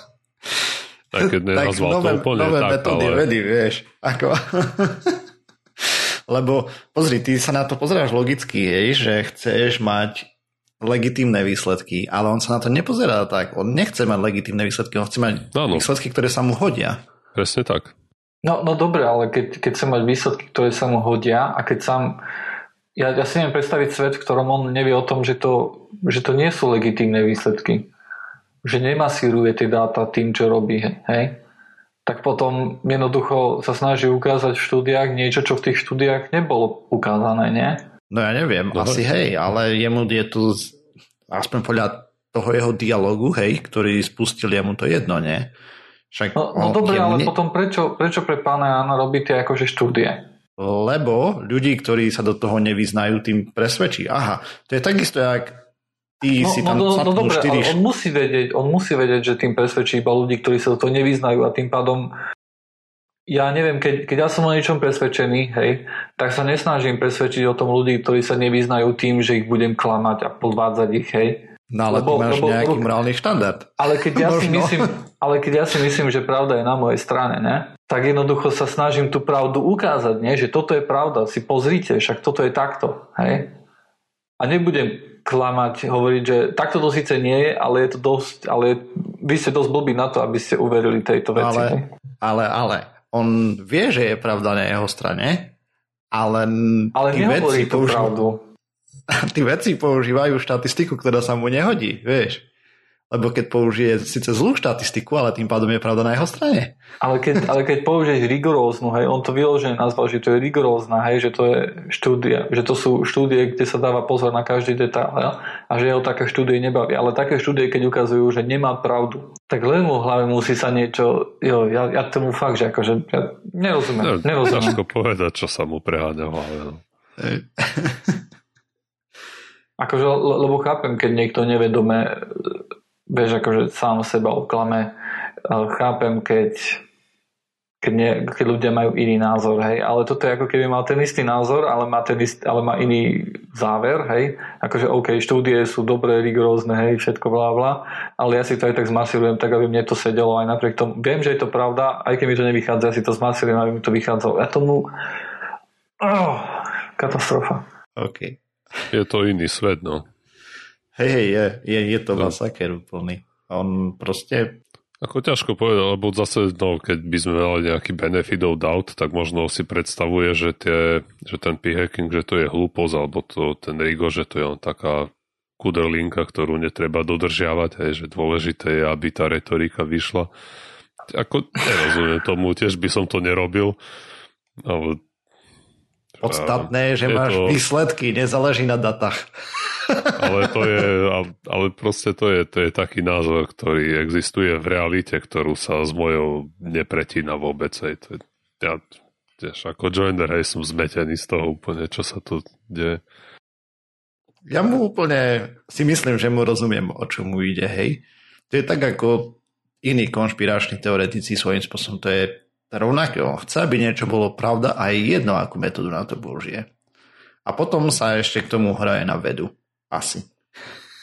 Aj keď nenazval nové, to úplne nové tak, metódy ale... vedy, vieš. Ako... Lebo pozri, ty sa na to pozeráš logicky, hej, že chceš mať legitímne výsledky, ale on sa na to nepozerá tak. On nechce mať legitímne výsledky, on chce mať Áno. výsledky, ktoré sa mu hodia. Presne tak. No, no dobre, ale keď, keď chcem mať výsledky, ktoré sa mu hodia a keď sám... Ja, ja si neviem predstaviť svet, v ktorom on nevie o tom, že to, že to nie sú legitímne výsledky. Že nemasíruje tie dáta tým, čo robí. Hej? Tak potom jednoducho sa snaží ukázať v štúdiách niečo, čo v tých štúdiách nebolo ukázané, nie? No ja neviem, No, asi hej, ale jemu je tu aspoň podľa toho jeho dialogu, hej, ktorý spustil, je mu to jedno, nie? Však No, no dobre, jemu ale ne- potom prečo, prečo pre pána Jana robí tie akože štúdie? Lebo ľudí, ktorí sa do toho nevyznajú, tým presvedčí. Aha, to je takisto, jak ty No, si no, tam no, no sapnul dobre, štyri ale on musí, vedieť, on musí vedieť, že tým presvedčí iba ľudí, ktorí sa do toho nevyznajú a tým pádom ja neviem, keď, keď ja som o niečom presvedčený, hej, tak sa nesnažím presvedčiť o tom ľudí, ktorí sa nevyznajú tým, že ich budem klamať a podvádzať ich, hej. No ale lebo- ty máš lebo- nejaký lebo- morálny štandard. Ale keď, ja si myslím, ale keď ja si myslím, že pravda je na mojej strane, ne? tak jednoducho sa snažím tú pravdu ukázať, nie? že toto je pravda, si pozrite, však toto je takto. Hej? A nebudem klamať, hovoriť, že takto to síce nie je, ale je to dosť, ale vy ste dosť blbí na to, aby ste uverili tejto veci. Ale, hej? ale, ale, on vie, že je pravda na jeho strane, ale, ale tí veci používajú- tí veci používajú štatistiku, ktorá sa mu nehodí, vieš. Lebo keď použije síce zlú štatistiku, ale tým pádom je pravda na jeho strane. Ale keď, ale keď použiješ rigoróznu, hej, on to vyložené nazval, že to je rigorózna, hej, že to je štúdia, že to sú štúdie, kde sa dáva pozor na každý detail hej, a že jeho také štúdie nebaví. Ale také štúdie, keď ukazujú, že nemá pravdu, tak len mu v hlave musí sa niečo, jo, ja, ja tomu fakt, že akože, ja nerozumiem, No, nerozumiem. ťažko povedať, čo sa mu preháňa v hlave. No. Akože, le- lebo chápem, keď niekto nevedome, vieš, akože sám seba oklame, chápem, keď, keď, nie, keď ľudia majú iný názor, hej, ale toto je ako keby mal ten istý názor, ale má, ten ist, ale má iný záver, hej, akože OK, štúdie sú dobré, rigorózne, hej, všetko bla bla, ale ja si to aj tak zmasírujem, tak aby mne to sedelo aj napriek tomu, viem, že je to pravda, aj keď mi to nevychádza, ja si to zmasírujem, aby mi to vychádzalo. Ja tomu, oh, katastrofa. OK. Je to iný svet, no. Hej, hej, je, je, je to No. masaker úplný. On proste... Ako ťažko povedať, lebo zase, no, keď by sme mali nejaký benefit of doubt, tak možno si predstavuje, že, tie, že ten p-hacking, že to je hlúposť, alebo to, ten rigor, že to je len taká kuderlinka, ktorú netreba dodržiavať, hej, že dôležité je, aby tá retorika vyšla. Ako nerozumiem tomu, tiež by som to nerobil, ale Podstatné je, že je máš to- výsledky, nezáleží na datách. ale to je, ale- ale proste to je, to je taký názor, ktorý existuje v realite, ktorú sa s mojou nepretína vôbec. Hej. To je, ja tiež ako joiner, hej, som zmetený z toho úplne, čo sa tu deje. Ja mu úplne si myslím, že mu rozumiem, o čo mu ide, hej. To je tak ako iní konšpirační teoretici svojím spôsobom. To je rovnaké. On chce, aby niečo bolo pravda a je jedno, akú metódu na to použije. A potom sa ešte k tomu hraje na vedu. Asi.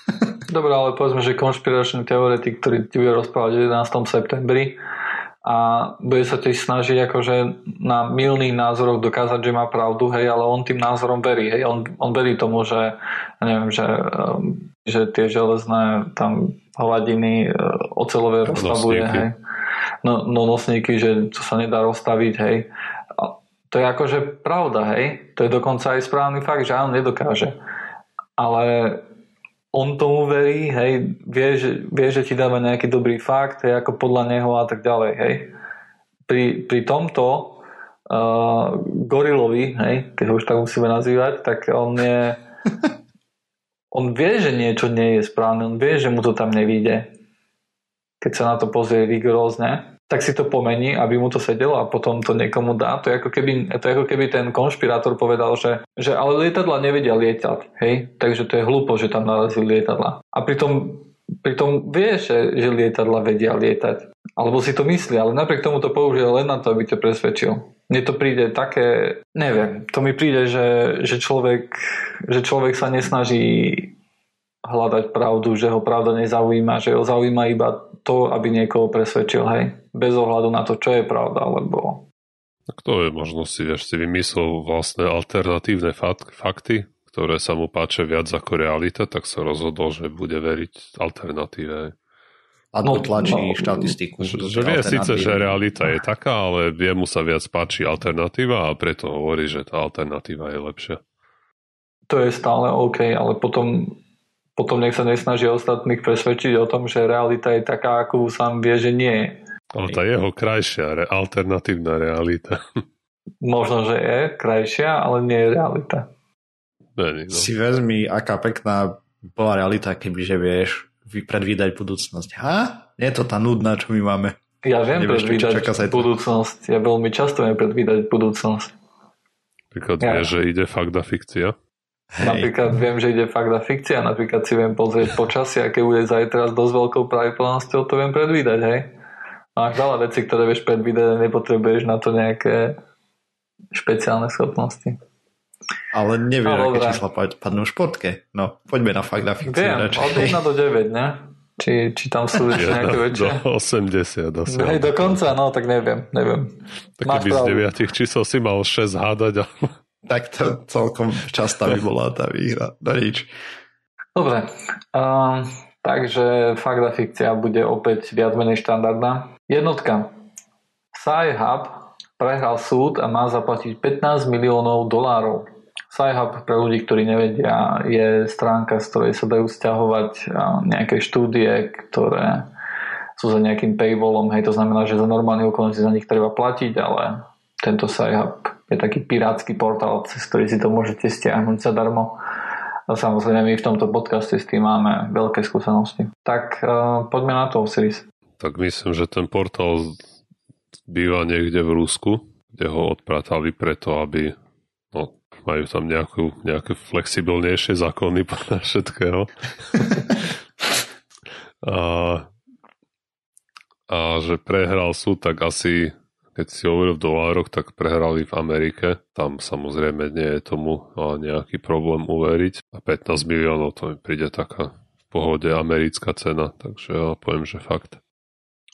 Dobre, ale povedzme, že konšpiračný teoretik, ktorý ti bude rozprávať o 11. septembri a bude sa tiež snažiť akože na milných názoroch dokázať, že má pravdu, hej, ale on tým názorom verí, hej, on, on verí tomu, že neviem, že, um, že tie železné tam hladiny uh, ocelové rozstavuje, hej. No, no nosníky, že to sa nedá rozstaviť, hej. A to je akože pravda, hej. To je dokonca aj správny fakt, že áno, nedokáže. Ale on tomu verí, hej, vie, že, vie, že ti dáva nejaký dobrý fakt, hej, ako podľa neho a tak ďalej, hej. Pri, pri tomto uh, gorilovi, hej, keď ho už tak musíme nazývať, tak on je on vie, že niečo nie je správne, on vie, že mu to tam nevíde. Keď sa na to pozrie rigorózne, tak si to pomení, aby mu to sedelo a potom to niekomu dá. To je ako keby, to je ako keby ten konšpirátor povedal, že, že ale lietadla nevedia lietať, hej? Takže to je hlúpo, že tam narazili lietadla. A pritom, pritom vie, že, že lietadla vedia lietať. Alebo si to myslí, ale napriek tomu to použije len na to, aby ťa presvedčil. Mne to príde také, neviem, to mi príde, že, že, človek, že človek sa nesnaží hľadať pravdu, že ho pravda nezaujíma, že ho zaujíma iba to, aby niekoho presvedčil, hej, bez ohľadu na to, čo je pravda, lebo... Tak to je možno si, vieš, si vymyslel vlastne alternatívne fakt, fakty, ktoré sa mu páčia viac ako realita, tak sa rozhodol, že bude veriť alternatíve. A no, tlačí no, štatistiku. Že, že vie síce, že realita je taká, ale jemu sa viac páči alternatíva a preto hovorí, že tá alternatíva je lepšia. To je stále OK, ale potom, potom nech sa nesnaží ostatných presvedčiť o tom, že realita je taká, ako sám vie, že nie je. Ale tá jeho krajšia, alternatívna realita. Možno, že je krajšia, ale nie je realita. Není, no. Si vezmi, aká pekná bola realita, kebyže vieš predvídať budúcnosť. Ha? Nie je to tá nudná, čo my máme. Ja viem Nevieš, predvídať budúcnosť. Ja veľmi často viem predvídať budúcnosť. Napríklad ja. vieš, že ide fakt a fikcia? Hej. Napríklad viem, že ide fakt a fikcia, napríklad si viem pozrieť počasie, aké bude zajtra s dosť veľkou pravdepodobnosťou, to viem predvídať, hej. Máš veľa vecí, ktoré vieš predvídať a nepotrebuješ na to nejaké špeciálne schopnosti. Ale neviem, no, aké čísla padnú v športke. No, poďme na fakt a fikciu. Viem, od 1 do 9, ne? Či, či tam sú ešte nejaké väčšie? Do 80. Do Hej, dokonca, no, tak neviem, neviem. Tak keby z 9 čísel si mal 6 hádať, ale tak to celkom častá by bola tá výhra. No nič. Dobre, uh, takže fakt a fikcia bude opäť viac menej štandardná. Jednotka. Sci-Hub prehral súd a má zaplatiť 15 miliónov dolárov. Sci-Hub pre ľudí, ktorí nevedia, je stránka, z ktorej sa dajú stiahovať nejaké štúdie, ktoré sú za nejakým paywallom. Hej, to znamená, že za normálne okolnosti za nich treba platiť, ale tento Sci-Hub je taký pirátsky portál, cez ktorý si to môžete stiahnuť zadarmo. A samozrejme my v tomto podcaste s tým máme veľké skúsenosti. Tak uh, poďme na to, Osiris. Tak myslím, že ten portál býva niekde v Rusku, kde ho odpratali preto, aby no, majú tam nejakú, nejaké flexibilnejšie zákony podľa všetkého. a, a že prehral súd, tak asi keď si hovoril v dolároch, tak prehrali v Amerike. Tam samozrejme nie je tomu nejaký problém uveriť. A 15 miliónov to mi príde taká v pohode americká cena, takže ja poviem, že fakt.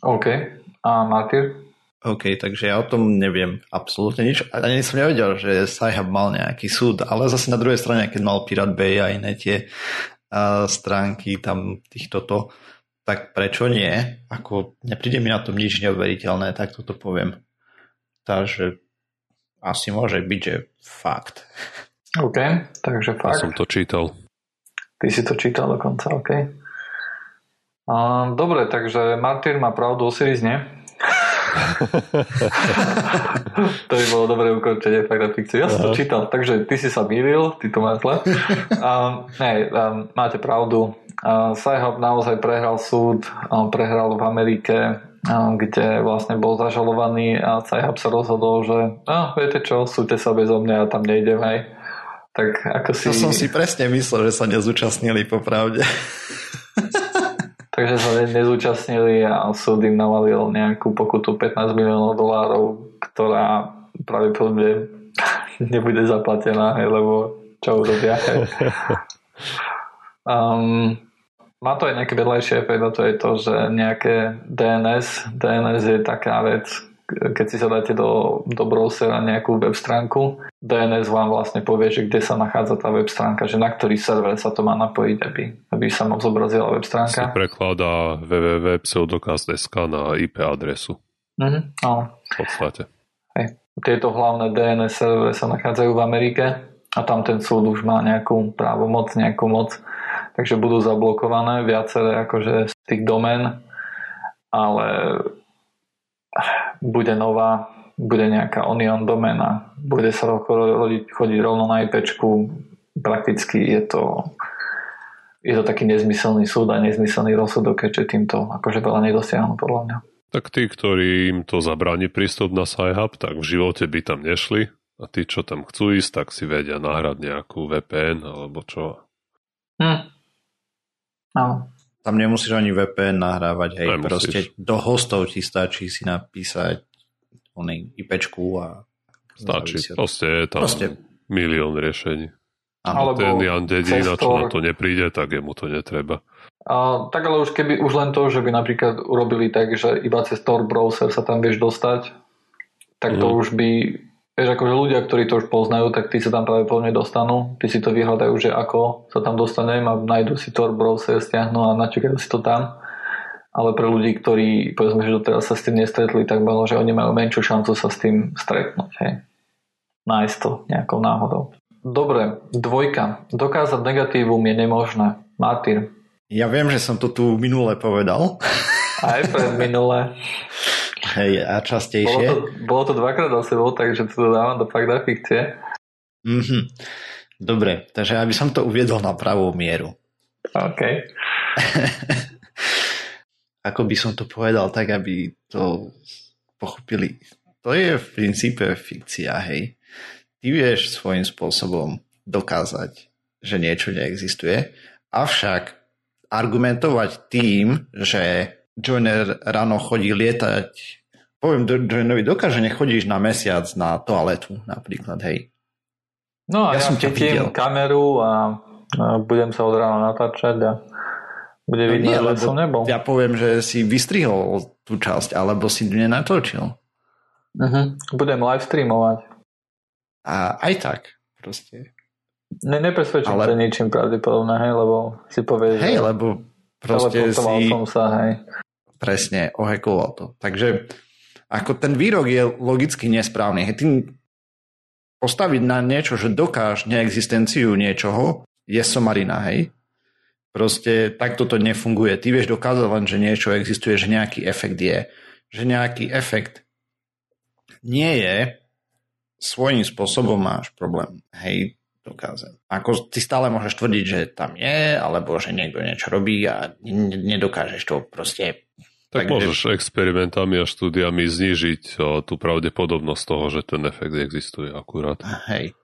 OK. A Martyr? OK, takže ja o tom neviem absolútne nič. Ani som nevedel, že Sci-Hub mal nejaký súd, ale zase na druhej strane, keď mal Pirate Bay a iné tie uh, stránky tam týchto to, tak prečo nie? Ako nepríde mi na tom nič neuveriteľné, tak toto poviem. Takže asi môže byť, že fakt. OK, takže fakt. Ja som to čítal. Ty si to čítal dokonca, OK. A, dobre, takže Martin má pravdu, Osiris nie. to by bolo dobré ukončenie fakt na fikciu. Ja som to čítal, takže ty si sa mýlil, ty to máš zle. Um, ne, um, máte pravdu. Uh, Sci-Hub naozaj prehral súd, um, prehral v Amerike kde vlastne bol zažalovaný a Cajhab sa rozhodol, že no, viete čo, súďte sa bezo mňa, ja tam nejdem, hej. Tak ako si... To som si presne myslel, že sa nezúčastnili popravde. Takže sa nezúčastnili a súd im navalil nejakú pokutu 15 miliónov dolárov, ktorá pravdepodobne nebude zaplatená, hej, lebo čo urobia. Hej. Um, má to aj nejaké vedľajšie efekt a to je to, že nejaké DNS, DNS je taká vec, keď si sa dáte do, do browsera nejakú web stránku, DNS vám vlastne povie, že kde sa nachádza tá web stránka, že na ktorý server sa to má napojiť, aby, aby sa vám zobrazila web stránka. Si prekladá www.pseudokaz.sk na IP adresu. Mhm, áno. V podstate. Hej. Tieto hlavné DNS servery sa nachádzajú v Amerike a tam ten súd už má nejakú právomoc, nejakú moc takže budú zablokované viaceré akože z tých domén, ale bude nová, bude nejaká Onion domena, bude sa rodiť, chodiť rovno na IP, prakticky je to je to taký nezmyselný súd a nezmyselný rozsudok, keďže týmto akože veľa nedosiahnu podľa mňa. Tak tí, ktorí im to zabráni prístup na SciHub, tak v živote by tam nešli a tí, čo tam chcú ísť, tak si vedia náhrať nejakú VPN alebo čo. Hm. No. Tam nemusíš ani VPN nahrávať, hej, nemusíš. proste do hostov ti stačí si napísať onej IPčku a... Stačí, proste je tam proste. milión riešení. Alebo ten Jan Dedina, čo na to nepríde, tak jemu to netreba. A, tak ale už keby už len to, že by napríklad urobili tak, že iba cez Tor browser sa tam vieš dostať, tak to mm. už by, vieš, akože ľudia, ktorí to už poznajú, tak tí sa tam práve plne dostanú, tí si to vyhľadajú, že ako sa tam dostanem a nájdu si Tor browser, stiahnu a načekajú si to tam. Ale pre ľudí, ktorí povedzme, že doteraz sa s tým nestretli, tak bolo, že oni majú menšiu šancu sa s tým stretnúť. Hej. Nájsť to nejakou náhodou. Dobre, dvojka. Dokázať negatívum je nemožné. Martin. Ja viem, že som to tu minule povedal. Aj pred minule. Hej, a častejšie. Bolo to, bolo to dvakrát za sebou, takže to dávam do fakt na fikcie. Mm-hmm. Dobre, takže aby som to uviedol na pravú mieru. OK. Ako by som to povedal tak, aby to pochopili. To je v princípe fikcia, hej ty vieš svojím spôsobom dokázať, že niečo neexistuje, avšak argumentovať tým, že Joiner ráno chodí lietať, poviem Joinerovi, dokáže nechodíš na mesiac na toaletu napríklad, hej. No a ja, ja som chytím kameru a, a budem sa od rána natáčať a bude no vidieť, že som nebol. Ja poviem, že si vystrihol tú časť, alebo si nenatočil. Uh-huh. Budem live streamovať. A aj tak, proste. Ne, nepresvedčím ale... sa ničím pravdepodobné, hej, lebo si povieš, hej, lebo proste si som sa, hej. presne ohekoval to. Takže ako ten výrok je logicky nesprávny. Hej, tým postaviť na niečo, že dokáž neexistenciu niečoho, je somarina, hej. Proste takto to nefunguje. Ty vieš dokázať len, že niečo existuje, že nejaký efekt je. Že nejaký efekt nie je svojím spôsobom máš problém. Hej, dokázať. Ako ty stále môžeš tvrdiť, že tam je, alebo že niekto niečo robí a nedokážeš to proste tak Takže... môžeš experimentami a štúdiami znižiť o, tú pravdepodobnosť toho, že ten efekt existuje akurát. Hej.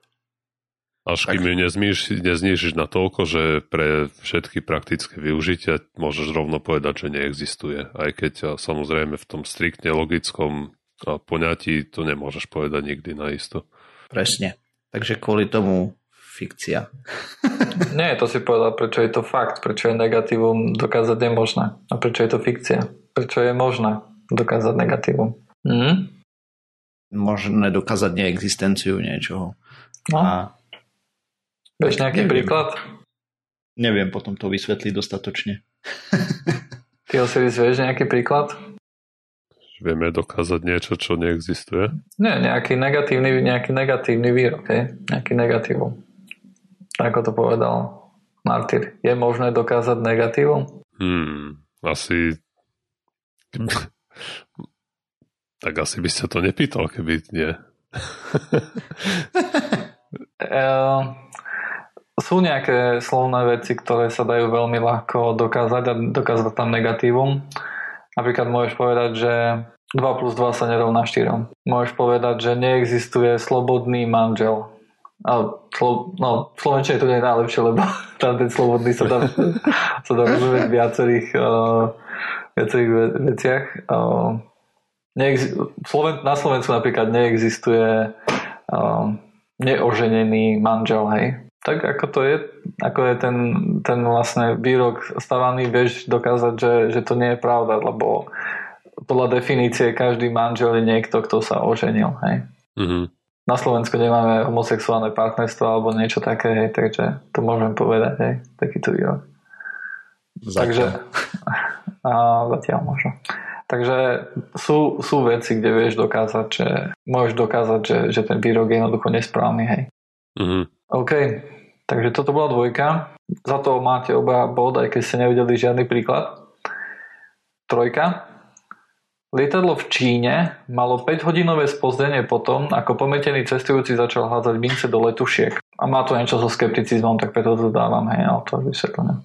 Až tak... kým ju neznižíš, neznižíš na toľko, že pre všetky praktické využitia môžeš rovno povedať, že neexistuje. Aj keď samozrejme v tom striktne logickom a poňatí to nemôžeš povedať nikdy naisto. Presne. Takže kvôli tomu fikcia. Nie, to si povedal, prečo je to fakt, prečo je negatívum dokázať nemožné a prečo je to fikcia. Prečo je možné dokázať negatívum. Mhm. Možné dokázať neexistenciu niečoho. No. A... Vieš nejaký neviem. príklad? Neviem potom to vysvetliť dostatočne. Ty si vieš nejaký príklad? Vieme dokázať niečo, čo neexistuje? Nie, nejaký negatívny, nejaký negatívny výrok, hej? nejaký negatívum. Ako to povedal Martyr. Je možné dokázať negatívum? Hmm, asi... tak asi by sa to nepýtal, keby nie. sú nejaké slovné veci, ktoré sa dajú veľmi ľahko dokázať a dokázať tam negatívum. Napríklad môžeš povedať, že 2 plus 2 sa nerovná 4. Môžeš povedať, že neexistuje slobodný manžel. A slo, no, v Slovenčine to nie najlepšie, lebo tam ten slobodný sa dá, sa dá rozumieť viacerých, uh, viacerých veciach. Sloven- na Slovensku napríklad neexistuje neoženený manžel, hej. Tak ako to je, ako je ten, ten vlastne výrok stavaný, vieš dokázať, že, že to nie je pravda, lebo podľa definície každý manžel je niekto, kto sa oženil. Hej. Mm-hmm. Na Slovensku nemáme homosexuálne partnerstvo alebo niečo také, hej, takže to môžem povedať, hej, takýto výrok. Zatiaľ. Takže, a zatiaľ možno. Takže sú, sú veci, kde vieš dokázať, že môžeš dokázať, že, že ten výrok je jednoducho nesprávny, hej. Mm-hmm. OK, takže toto bola dvojka. Za to máte oba bod, aj keď ste nevideli žiadny príklad. Trojka. Lietadlo v Číne malo 5-hodinové spozdenie potom, ako pometený cestujúci začal hádzať mince do letušiek. A má to niečo so skepticizmom, tak preto to dávam, hej, ale to vysvetlené.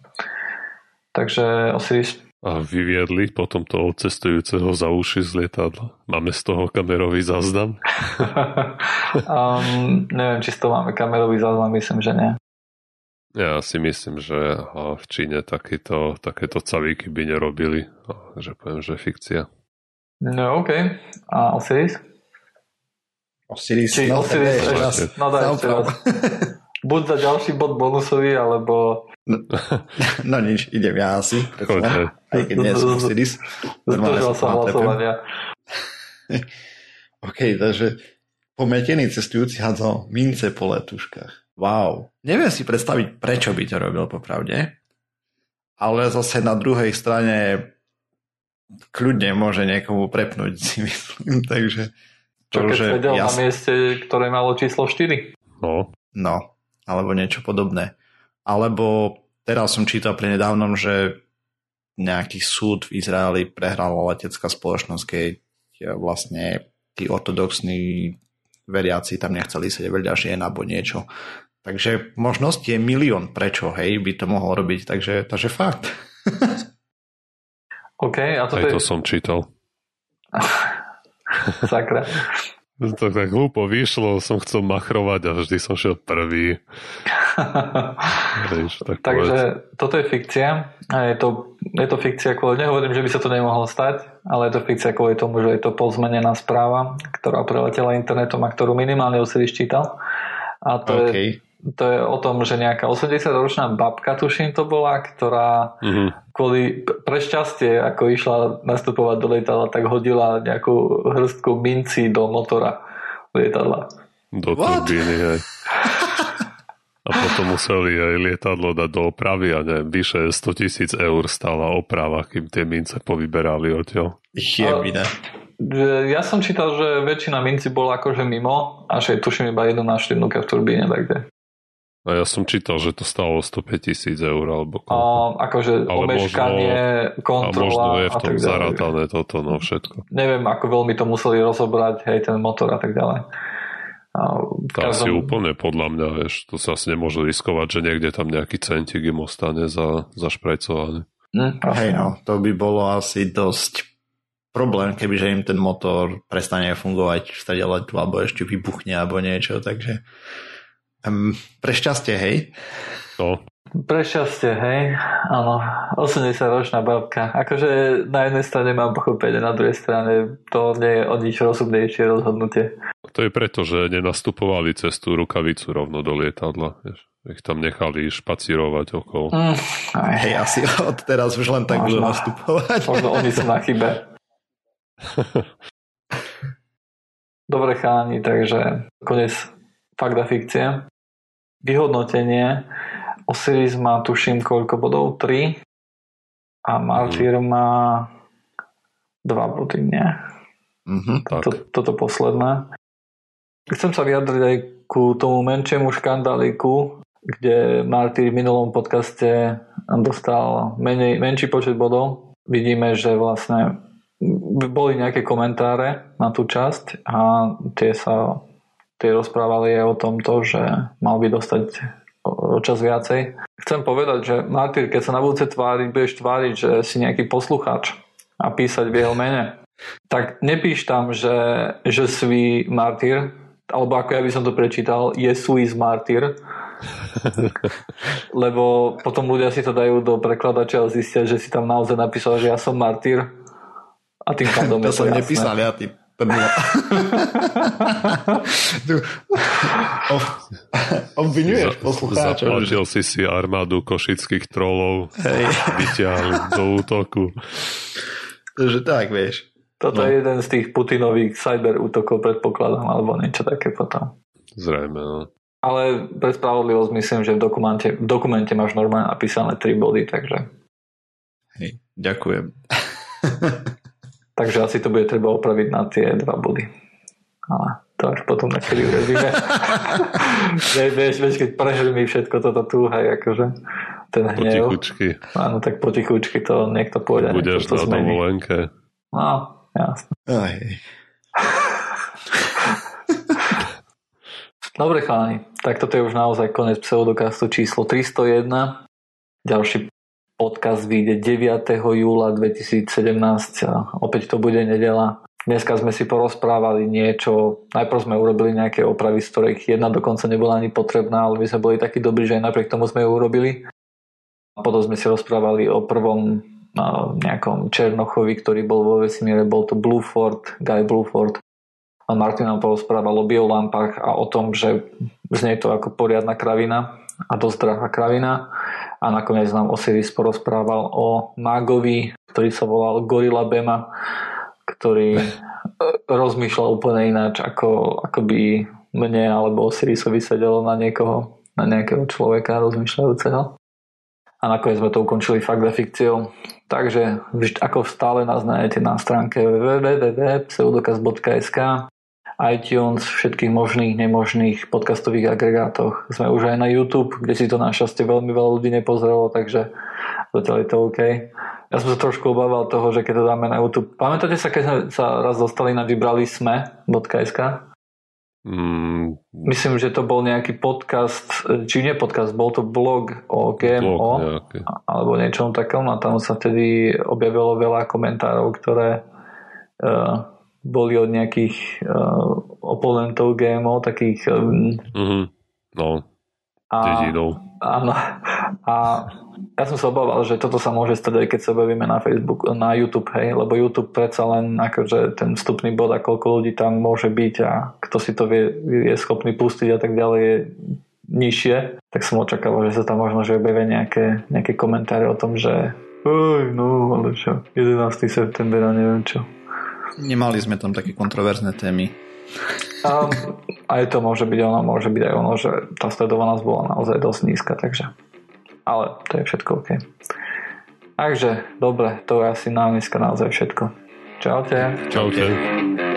Takže Osiris. A vyviedli potom toho cestujúceho za uši z lietadla? Máme z toho kamerový záznam? um, neviem, či z toho máme kamerový záznam, myslím, že nie. Ja si myslím, že v Číne takéto, takéto cavíky by nerobili. že poviem, že fikcia. No, OK. A Osiris? Osiris, Či no, Osiris. No daj buď za ďalší bod bonusový, alebo... No, no nič, idem ja asi. Okay. Aj keď nie som Osiris. Zdržal sa hlasovania. OK, takže pometený cestujúci hádzal mince po letuškách. Wow. Neviem si predstaviť, prečo by to robil popravde, ale zase na druhej strane kľudne môže niekomu prepnúť, si myslím, takže... Čo keď sedel ja... na mieste, ktoré malo číslo 4? No. No, alebo niečo podobné. Alebo teraz som čítal pri nedávnom, že nejaký súd v Izraeli prehrala letecká spoločnosť, keď vlastne tí ortodoxní veriaci tam nechceli sedieť veľa žien alebo niečo. Takže možnosť je milión, prečo, hej, by to mohol robiť, takže, takže fakt. OK, a to Aj to je... som čítal. Sakra. To tak hlúpo vyšlo, som chcel machrovať a vždy som šiel prvý. Tak Takže povedz. toto je fikcia. A je to, je to fikcia kvôli, nehovorím, že by sa to nemohlo stať, ale je to fikcia kvôli tomu, že je to pozmenená správa, ktorá preletela internetom a ktorú minimálne si čítal. A to okay. je to je o tom, že nejaká 80-ročná babka, tuším to bola, ktorá mm-hmm. kvôli prešťastie, ako išla nastupovať do lietadla, tak hodila nejakú hrstku minci do motora lietadla. Do turbíny, hej. A potom museli aj lietadlo dať do opravy a neviem, vyše 100 tisíc eur stála oprava, kým tie mince povyberali odtiaľ. Jebina. Ja som čítal, že väčšina minci bola akože mimo a že tuším iba jednu návštevnúka v turbíne, takže. A ja som čítal, že to stalo 105 tisíc eur alebo a, akože Ale omeškanie, možno, kontrola a možno je v tom zarátané toto, no všetko. Neviem, ako veľmi to museli rozobrať, hej, ten motor a tak ďalej. A to každom... asi úplne podľa mňa, vieš, to sa asi nemôže riskovať, že niekde tam nejaký centík im ostane za, zašprajcovaný. Hm, hej, no, to by bolo asi dosť problém, kebyže im ten motor prestane fungovať v strede letu, alebo ešte vybuchne, alebo niečo, takže Um, pre šťastie, hej? No. Pre šťastie, hej? Áno, 80-ročná babka. Akože na jednej strane mám pochopenie, na druhej strane to nie je o nič rozumnejšie rozhodnutie. To je preto, že nenastupovali cez tú rukavicu rovno do lietadla. Vieš. Ich tam nechali špacírovať okolo. Mm, hej, asi od teraz už len tak budú nastupovať. Možno oni sú na chybe. Dobre cháni, takže konec fakt a fikcie vyhodnotenie. Osiris má tuším koľko bodov? 3 a Martyr mm. má 2 body, nie? Mm-hmm, to, toto posledné. Chcem sa vyjadriť aj ku tomu menšiemu škandáliku, kde Martyr v minulom podcaste dostal menej, menší počet bodov. Vidíme, že vlastne boli nejaké komentáre na tú časť a tie sa tie rozprávali aj o tomto, že mal by dostať o čas viacej. Chcem povedať, že Martyr, keď sa na budúce tváriť, budeš tváriť, že si nejaký poslucháč a písať v jeho mene, tak nepíš tam, že, že svý Martyr, alebo ako ja by som to prečítal, je Swiss Martyr, lebo potom ľudia si to dajú do prekladača a zistia, že si tam naozaj napísal, že ja som Martyr a tým pádom to je to som jasné. nepísal ja, ty Prnula. Obvinuješ poslucháčov. Zaplatil si si armádu košických trolov. Hej. Vyťahli do útoku. Takže tak, vieš. Toto no. je jeden z tých Putinových cyber útokov, predpokladám, alebo niečo také potom. Zrejme, no. Ale pre spravodlivosť myslím, že v dokumente, v dokumente máš normálne napísané 3 body, takže... Hej, ďakujem. Takže asi to bude treba opraviť na tie dva body. Ale to až potom na chvíli urobíme. vieš, vieš, keď prežili všetko toto tu, hej, akože ten hnev. Potichučky. Áno, tak potichučky to niekto pôjde. Budeš na dovolenke. No, jasne. Aj. Dobre chalani, tak toto je už naozaj konec pseudokastu číslo 301. Ďalší Podcast vyjde 9. júla 2017. Opäť to bude nedela. Dneska sme si porozprávali niečo. Najprv sme urobili nejaké opravy, z ktorých jedna dokonca nebola ani potrebná, ale my sme boli takí dobrí, že aj napriek tomu sme ju urobili. Potom sme si rozprávali o prvom nejakom Černochovi, ktorý bol vo vesmíre, bol to Blueford, Guy Blueford. A Martin nám porozprával o biolampách a o tom, že znie to ako poriadna kravina a dosť drahá kravina a nakoniec nám Osiris porozprával o mágovi, ktorý sa volal Gorilla Bema, ktorý rozmýšľal úplne ináč, ako, ako by mne alebo Osirisovi sedelo na niekoho, na nejakého človeka rozmýšľajúceho. A nakoniec sme to ukončili fakt fikciou. Takže ako stále nás nájdete na stránke www.pseudokaz.sk iTunes, všetkých možných, nemožných podcastových agregátoch. Sme už aj na YouTube, kde si to našťastie veľmi veľa ľudí nepozrelo, takže zatiaľ je to OK. Ja som sa trošku obával toho, že keď to dáme na YouTube. Pamätáte sa, keď sme sa raz dostali na vybrali sme.sk? Mm. Myslím, že to bol nejaký podcast, či nie podcast, bol to blog o GMO blog, alebo niečom takom a tam sa vtedy objavilo veľa komentárov, ktoré uh, boli od nejakých uh, oponentov GMO, takých... Um, mm-hmm. No, a, Áno. A ja som sa obával, že toto sa môže stať aj keď sa objavíme na Facebook, na YouTube, hej, lebo YouTube predsa len akože ten vstupný bod a koľko ľudí tam môže byť a kto si to vie, je schopný pustiť a tak ďalej je nižšie, tak som očakával, že sa tam možno že objavia nejaké, nejaké komentáre o tom, že Oj, no, ale čo, 11. september a neviem čo. Nemali sme tam také kontroverzné témy. Um, aj to môže byť ono, môže byť aj ono, že tá sledovanosť bola naozaj dosť nízka, takže ale to je všetko OK. Takže, dobre, to je asi na dneska naozaj všetko. Čaute. Čaute.